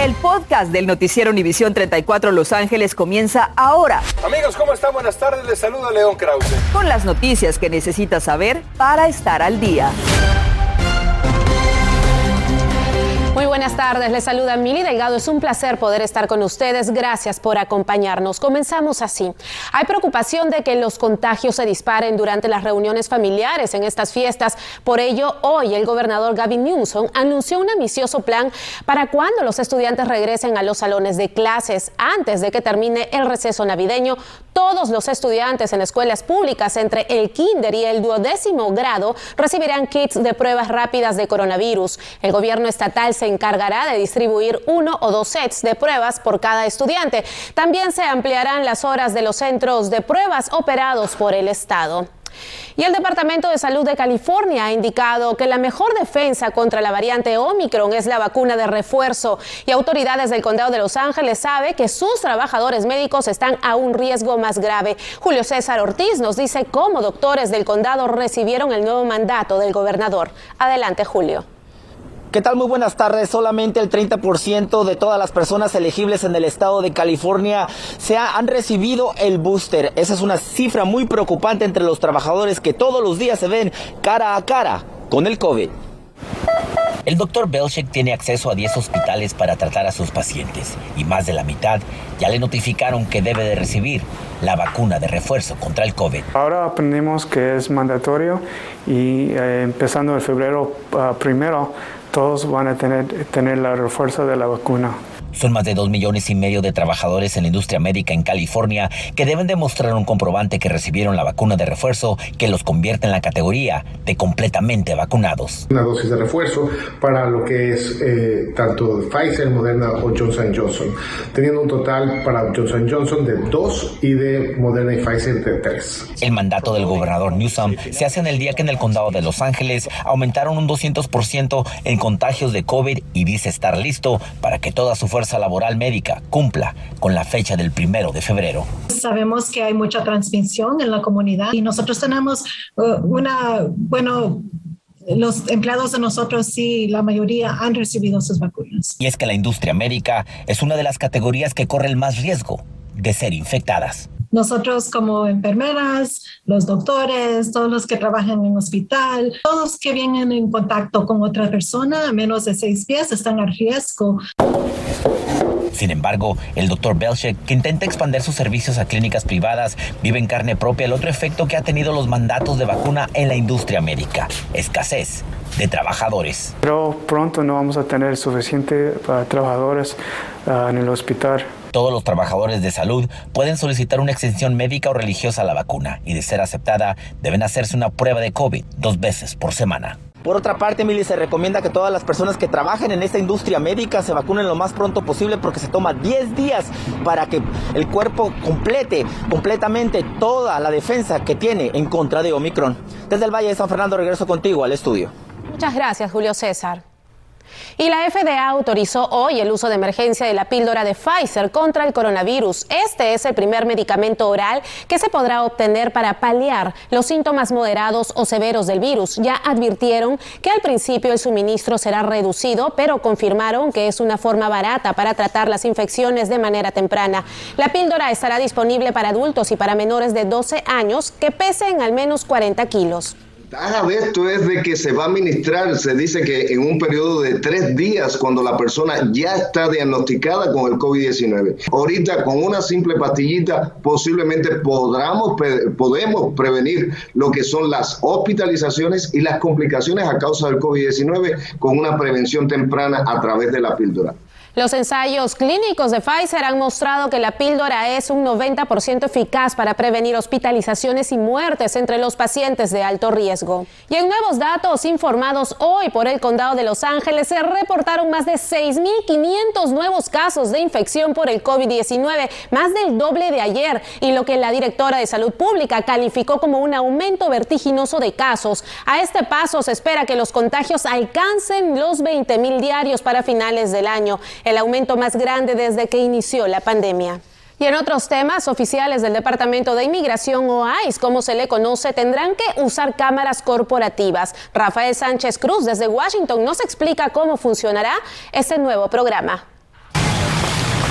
El podcast del noticiero Univisión 34 Los Ángeles comienza ahora. Amigos, ¿cómo están? Buenas tardes. Les saluda León Krause. Con las noticias que necesitas saber para estar al día. Muy buenas tardes, les saluda Mili Delgado. Es un placer poder estar con ustedes. Gracias por acompañarnos. Comenzamos así. Hay preocupación de que los contagios se disparen durante las reuniones familiares en estas fiestas. Por ello, hoy el gobernador Gavin Newsom anunció un ambicioso plan para cuando los estudiantes regresen a los salones de clases. Antes de que termine el receso navideño, todos los estudiantes en escuelas públicas entre el kinder y el duodécimo grado recibirán kits de pruebas rápidas de coronavirus. El gobierno estatal se encargará de distribuir uno o dos sets de pruebas por cada estudiante. También se ampliarán las horas de los centros de pruebas operados por el Estado. Y el Departamento de Salud de California ha indicado que la mejor defensa contra la variante Omicron es la vacuna de refuerzo y autoridades del condado de Los Ángeles saben que sus trabajadores médicos están a un riesgo más grave. Julio César Ortiz nos dice cómo doctores del condado recibieron el nuevo mandato del gobernador. Adelante, Julio. ¿Qué tal? Muy buenas tardes. Solamente el 30% de todas las personas elegibles en el estado de California se han recibido el booster. Esa es una cifra muy preocupante entre los trabajadores que todos los días se ven cara a cara con el COVID. El doctor Belchek tiene acceso a 10 hospitales para tratar a sus pacientes y más de la mitad ya le notificaron que debe de recibir la vacuna de refuerzo contra el COVID. Ahora aprendimos que es mandatorio y eh, empezando en febrero uh, primero todos van a tener, tener la refuerzo de la vacuna. Son más de dos millones y medio de trabajadores en la industria médica en California que deben demostrar un comprobante que recibieron la vacuna de refuerzo que los convierte en la categoría de completamente vacunados. Una dosis de refuerzo para lo que es eh, tanto Pfizer, Moderna o Johnson Johnson, teniendo un total para Johnson Johnson de dos y de Moderna y Pfizer de tres. El mandato del gobernador Newsom se hace en el día que en el condado de Los Ángeles aumentaron un 200% en contagios de COVID y dice estar listo para que toda su fuerza fuerza laboral médica cumpla con la fecha del primero de febrero. Sabemos que hay mucha transmisión en la comunidad y nosotros tenemos uh, una, bueno, los empleados de nosotros sí, la mayoría han recibido sus vacunas. Y es que la industria médica es una de las categorías que corre el más riesgo de ser infectadas. Nosotros como enfermeras, los doctores, todos los que trabajan en hospital, todos que vienen en contacto con otra persona a menos de seis pies están a riesgo. Sin embargo, el doctor Belchek, que intenta expandir sus servicios a clínicas privadas, vive en carne propia el otro efecto que ha tenido los mandatos de vacuna en la industria médica, escasez de trabajadores. Pero pronto no vamos a tener suficiente para trabajadores uh, en el hospital. Todos los trabajadores de salud pueden solicitar una extensión médica o religiosa a la vacuna y de ser aceptada deben hacerse una prueba de COVID dos veces por semana. Por otra parte, Emily, se recomienda que todas las personas que trabajen en esta industria médica se vacunen lo más pronto posible porque se toma 10 días para que el cuerpo complete completamente toda la defensa que tiene en contra de Omicron. Desde el Valle de San Fernando regreso contigo al estudio. Muchas gracias, Julio César. Y la FDA autorizó hoy el uso de emergencia de la píldora de Pfizer contra el coronavirus. Este es el primer medicamento oral que se podrá obtener para paliar los síntomas moderados o severos del virus. Ya advirtieron que al principio el suministro será reducido, pero confirmaron que es una forma barata para tratar las infecciones de manera temprana. La píldora estará disponible para adultos y para menores de 12 años que pesen al menos 40 kilos. Ventaja de esto es de que se va a administrar, se dice que en un periodo de tres días cuando la persona ya está diagnosticada con el COVID-19. Ahorita con una simple pastillita posiblemente podamos, podemos prevenir lo que son las hospitalizaciones y las complicaciones a causa del COVID-19 con una prevención temprana a través de la píldora. Los ensayos clínicos de Pfizer han mostrado que la píldora es un 90% eficaz para prevenir hospitalizaciones y muertes entre los pacientes de alto riesgo. Y en nuevos datos informados hoy por el condado de Los Ángeles se reportaron más de 6.500 nuevos casos de infección por el COVID-19, más del doble de ayer, y lo que la directora de Salud Pública calificó como un aumento vertiginoso de casos. A este paso se espera que los contagios alcancen los 20.000 diarios para finales del año el aumento más grande desde que inició la pandemia. Y en otros temas, oficiales del Departamento de Inmigración o ICE, como se le conoce, tendrán que usar cámaras corporativas. Rafael Sánchez Cruz desde Washington nos explica cómo funcionará este nuevo programa.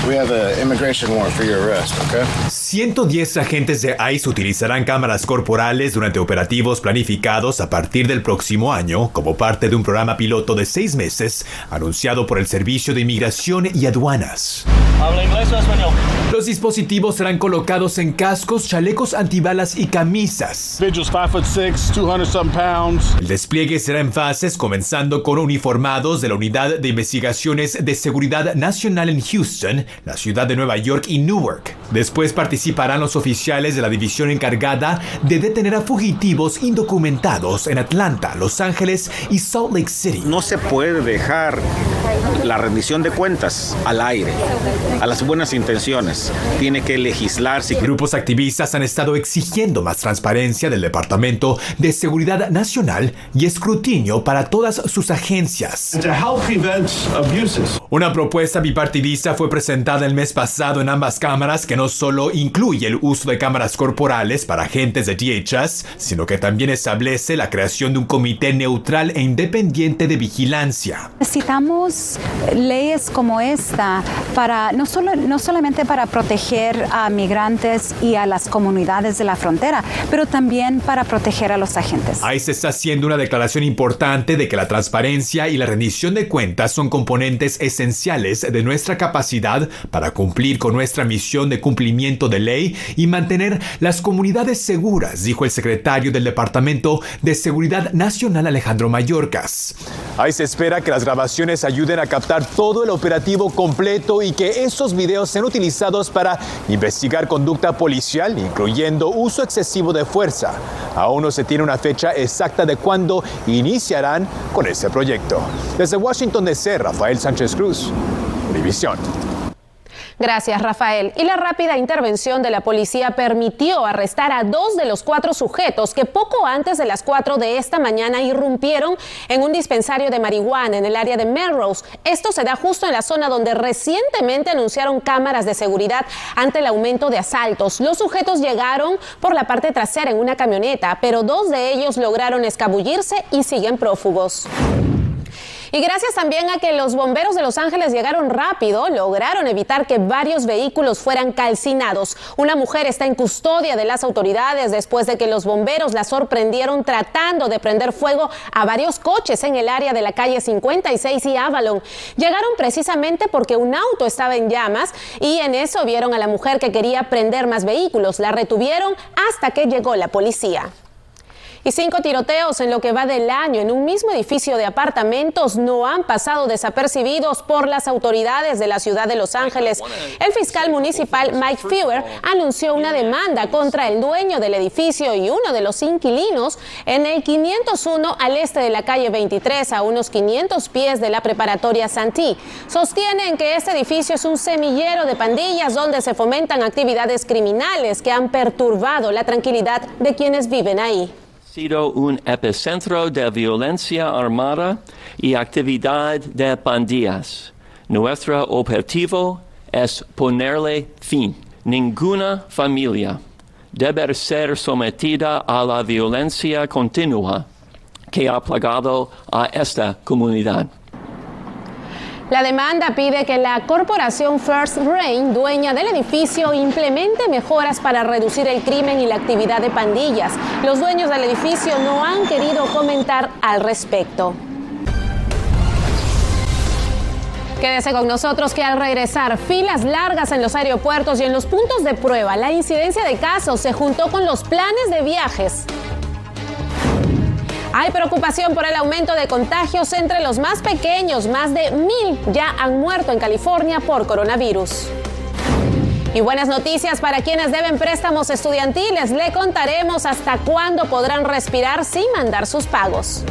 We have an immigration warrant for your arrest, okay? 110 agentes de ICE utilizarán cámaras corporales durante operativos planificados a partir del próximo año como parte de un programa piloto de seis meses anunciado por el Servicio de Inmigración y Aduanas. ¿Habla inglés o español? Los dispositivos serán colocados en cascos, chalecos antibalas y camisas. Individuals 5 foot 6, 200 some pounds. El despliegue será en fases comenzando con uniformados de la Unidad de Investigaciones de Seguridad Nacional en Houston, la ciudad de Nueva York y Newark. Después participarán los oficiales de la división encargada de detener a fugitivos indocumentados en Atlanta, Los Ángeles y Salt Lake City. No se puede dejar la rendición de cuentas al aire, a las buenas intenciones. Tiene que legislarse. Grupos activistas han estado exigiendo más transparencia del Departamento de Seguridad Nacional y escrutinio para todas sus agencias. Una propuesta bipartidista fue presentada el mes pasado en ambas cámaras que no solo incluye el uso de cámaras corporales para agentes de DHS, sino que también establece la creación de un comité neutral e independiente de vigilancia. Necesitamos leyes como esta para no, solo, no solamente para proteger a migrantes y a las comunidades de la frontera, pero también para proteger a los agentes. Ahí se está haciendo una declaración importante de que la transparencia y la rendición de cuentas son componentes esenciales de nuestra capacidad para cumplir con nuestra misión de cumplimiento de ley y mantener las comunidades seguras, dijo el secretario del Departamento de Seguridad Nacional Alejandro Mayorkas. Ahí se espera que las grabaciones ayuden a captar todo el operativo completo y que estos videos sean utilizados para investigar conducta policial, incluyendo uso excesivo de fuerza. Aún no se tiene una fecha exacta de cuándo iniciarán con este proyecto. Desde Washington DC, Rafael Sánchez Cruz, Univisión. Gracias, Rafael. Y la rápida intervención de la policía permitió arrestar a dos de los cuatro sujetos que poco antes de las cuatro de esta mañana irrumpieron en un dispensario de marihuana en el área de Melrose. Esto se da justo en la zona donde recientemente anunciaron cámaras de seguridad ante el aumento de asaltos. Los sujetos llegaron por la parte trasera en una camioneta, pero dos de ellos lograron escabullirse y siguen prófugos. Y gracias también a que los bomberos de Los Ángeles llegaron rápido, lograron evitar que varios vehículos fueran calcinados. Una mujer está en custodia de las autoridades después de que los bomberos la sorprendieron tratando de prender fuego a varios coches en el área de la calle 56 y Avalon. Llegaron precisamente porque un auto estaba en llamas y en eso vieron a la mujer que quería prender más vehículos. La retuvieron hasta que llegó la policía. Y cinco tiroteos en lo que va del año en un mismo edificio de apartamentos no han pasado desapercibidos por las autoridades de la ciudad de Los Ángeles. El fiscal municipal Mike Fewer anunció una demanda contra el dueño del edificio y uno de los inquilinos en el 501 al este de la calle 23, a unos 500 pies de la preparatoria Santí. Sostienen que este edificio es un semillero de pandillas donde se fomentan actividades criminales que han perturbado la tranquilidad de quienes viven ahí sido un epicentro de violencia armada y actividad de pandillas. Nuestro objetivo es ponerle fin. Ninguna familia debe ser sometida a la violencia continua que ha plagado a esta comunidad. La demanda pide que la corporación First Rain, dueña del edificio, implemente mejoras para reducir el crimen y la actividad de pandillas. Los dueños del edificio no han querido comentar al respecto. Quédese con nosotros que al regresar, filas largas en los aeropuertos y en los puntos de prueba, la incidencia de casos se juntó con los planes de viajes. Hay preocupación por el aumento de contagios entre los más pequeños. Más de mil ya han muerto en California por coronavirus. Y buenas noticias para quienes deben préstamos estudiantiles. Le contaremos hasta cuándo podrán respirar sin mandar sus pagos.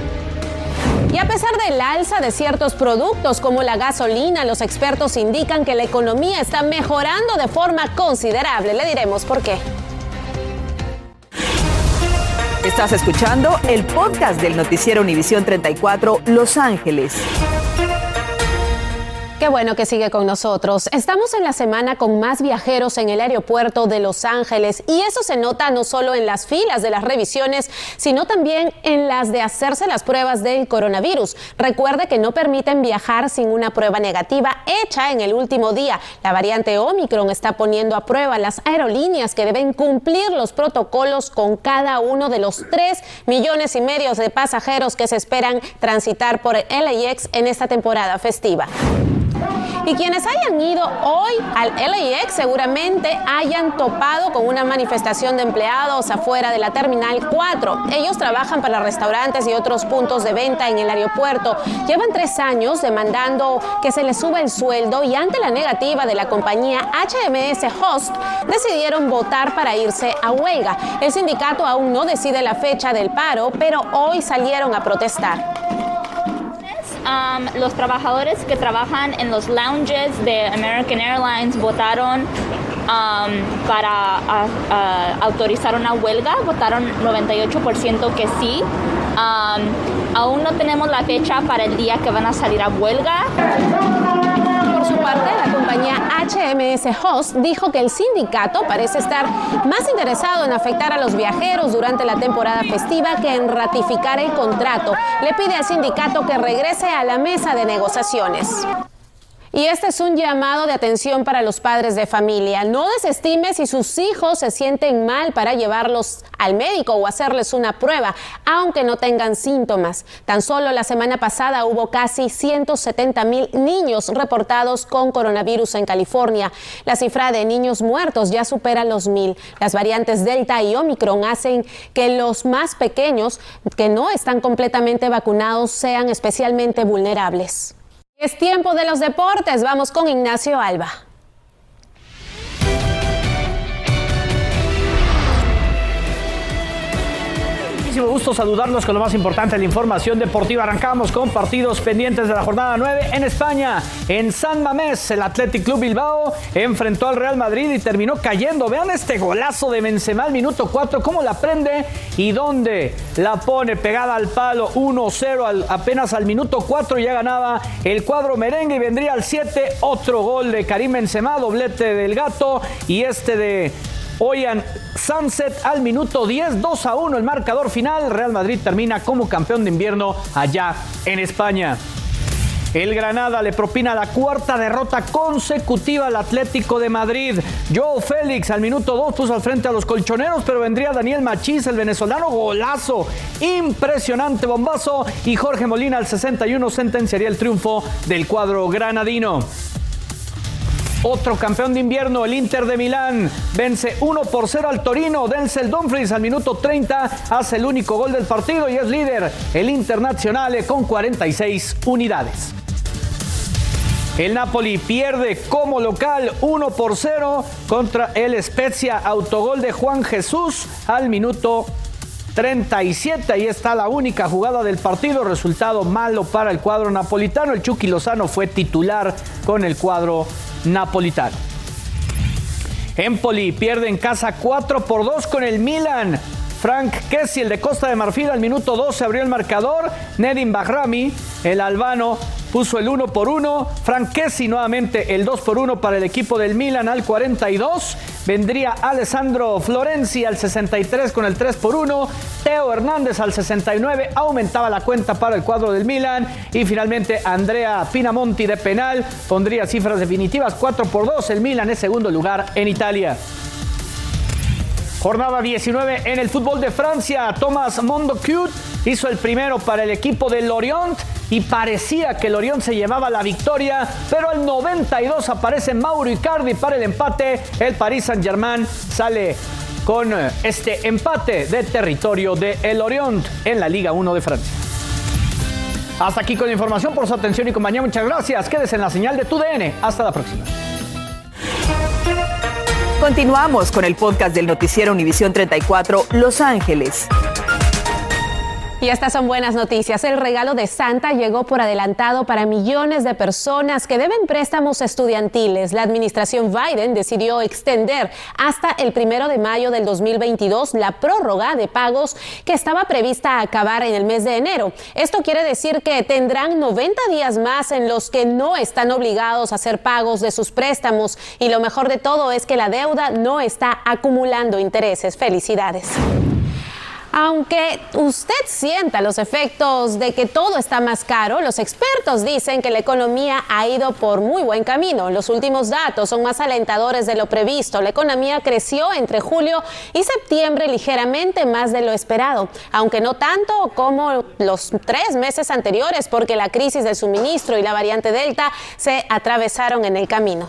Y a pesar del alza de ciertos productos como la gasolina, los expertos indican que la economía está mejorando de forma considerable. Le diremos por qué. Estás escuchando el podcast del noticiero Univisión 34 Los Ángeles. Bueno que sigue con nosotros. Estamos en la semana con más viajeros en el aeropuerto de Los Ángeles y eso se nota no solo en las filas de las revisiones, sino también en las de hacerse las pruebas del coronavirus. Recuerde que no permiten viajar sin una prueba negativa hecha en el último día. La variante Omicron está poniendo a prueba las aerolíneas que deben cumplir los protocolos con cada uno de los 3 millones y medio de pasajeros que se esperan transitar por el LAX en esta temporada festiva. Y quienes hayan ido hoy al LAX seguramente hayan topado con una manifestación de empleados afuera de la Terminal 4. Ellos trabajan para restaurantes y otros puntos de venta en el aeropuerto. Llevan tres años demandando que se les suba el sueldo y ante la negativa de la compañía HMS Host decidieron votar para irse a huelga. El sindicato aún no decide la fecha del paro, pero hoy salieron a protestar. Um, los trabajadores que trabajan en los lounges de American Airlines votaron um, para autorizar una huelga, votaron 98% que sí. Um, aún no tenemos la fecha para el día que van a salir a huelga. Compañía HMS Host dijo que el sindicato parece estar más interesado en afectar a los viajeros durante la temporada festiva que en ratificar el contrato. Le pide al sindicato que regrese a la mesa de negociaciones. Y este es un llamado de atención para los padres de familia. No desestime si sus hijos se sienten mal para llevarlos al médico o hacerles una prueba, aunque no tengan síntomas. Tan solo la semana pasada hubo casi 170 mil niños reportados con coronavirus en California. La cifra de niños muertos ya supera los mil. Las variantes Delta y Omicron hacen que los más pequeños, que no están completamente vacunados, sean especialmente vulnerables. Es tiempo de los deportes. Vamos con Ignacio Alba. Muchísimo gusto saludarlos con lo más importante de la información deportiva. Arrancamos con partidos pendientes de la jornada 9 en España. En San Mamés, el Athletic Club Bilbao enfrentó al Real Madrid y terminó cayendo. Vean este golazo de Benzema al minuto 4, cómo la prende y dónde la pone pegada al palo 1-0 apenas al minuto 4 ya ganaba el cuadro merengue y vendría al 7 otro gol de Karim Benzema, doblete del gato y este de Oyan Sunset al minuto 10, 2 a 1 el marcador final. Real Madrid termina como campeón de invierno allá en España. El Granada le propina la cuarta derrota consecutiva al Atlético de Madrid. Joe Félix al minuto 2 puso al frente a los colchoneros, pero vendría Daniel Machís, el venezolano, golazo. Impresionante bombazo. Y Jorge Molina al 61 sentenciaría el triunfo del cuadro granadino. Otro campeón de invierno, el Inter de Milán, vence 1 por 0 al Torino. Denzel Dumfries al minuto 30 hace el único gol del partido y es líder el Internazionale con 46 unidades. El Napoli pierde como local 1 por 0 contra el Spezia. Autogol de Juan Jesús al minuto 37. Ahí está la única jugada del partido. Resultado malo para el cuadro napolitano. El Chucky Lozano fue titular con el cuadro napolitano. Empoli pierde en casa 4 por 2 con el Milan. Frank Kessi, el de Costa de Marfil, al minuto 12 abrió el marcador. Nedim Bahrami, el albano, puso el 1 por 1. Frank Kessi nuevamente el 2 por 1 para el equipo del Milan al 42. Vendría Alessandro Florenzi al 63 con el 3 por 1. Teo Hernández al 69 aumentaba la cuenta para el cuadro del Milan. Y finalmente Andrea Pinamonti de penal pondría cifras definitivas 4 por 2. El Milan es segundo lugar en Italia. Jornada 19 en el fútbol de Francia. Thomas Mondocute hizo el primero para el equipo de Lorient y parecía que Lorient se llevaba la victoria, pero al 92 aparece Mauro Icardi para el empate. El Paris Saint-Germain sale con este empate de territorio de el en la Liga 1 de Francia. Hasta aquí con la información por su atención y compañía. Muchas gracias. Quédese en la señal de tu DN. Hasta la próxima. Continuamos con el podcast del noticiero Univisión 34 Los Ángeles. Y estas son buenas noticias. El regalo de Santa llegó por adelantado para millones de personas que deben préstamos estudiantiles. La administración Biden decidió extender hasta el primero de mayo del 2022 la prórroga de pagos que estaba prevista acabar en el mes de enero. Esto quiere decir que tendrán 90 días más en los que no están obligados a hacer pagos de sus préstamos. Y lo mejor de todo es que la deuda no está acumulando intereses. Felicidades. Aunque usted sienta los efectos de que todo está más caro, los expertos dicen que la economía ha ido por muy buen camino. Los últimos datos son más alentadores de lo previsto. La economía creció entre julio y septiembre ligeramente más de lo esperado, aunque no tanto como los tres meses anteriores porque la crisis del suministro y la variante Delta se atravesaron en el camino.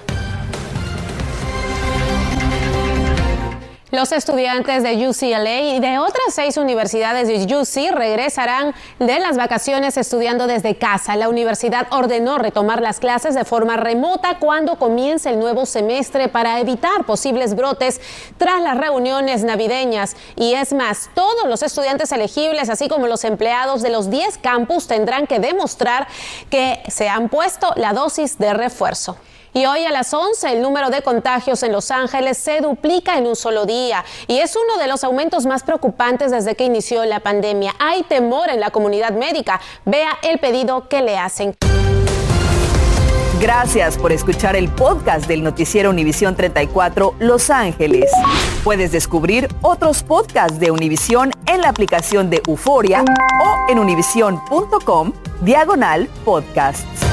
Los estudiantes de UCLA y de otras seis universidades de UC regresarán de las vacaciones estudiando desde casa. La universidad ordenó retomar las clases de forma remota cuando comience el nuevo semestre para evitar posibles brotes tras las reuniones navideñas. Y es más, todos los estudiantes elegibles, así como los empleados de los 10 campus, tendrán que demostrar que se han puesto la dosis de refuerzo. Y hoy a las 11 el número de contagios en Los Ángeles se duplica en un solo día y es uno de los aumentos más preocupantes desde que inició la pandemia. Hay temor en la comunidad médica. Vea el pedido que le hacen. Gracias por escuchar el podcast del noticiero Univisión 34 Los Ángeles. Puedes descubrir otros podcasts de Univisión en la aplicación de Euforia o en univision.com diagonal podcasts.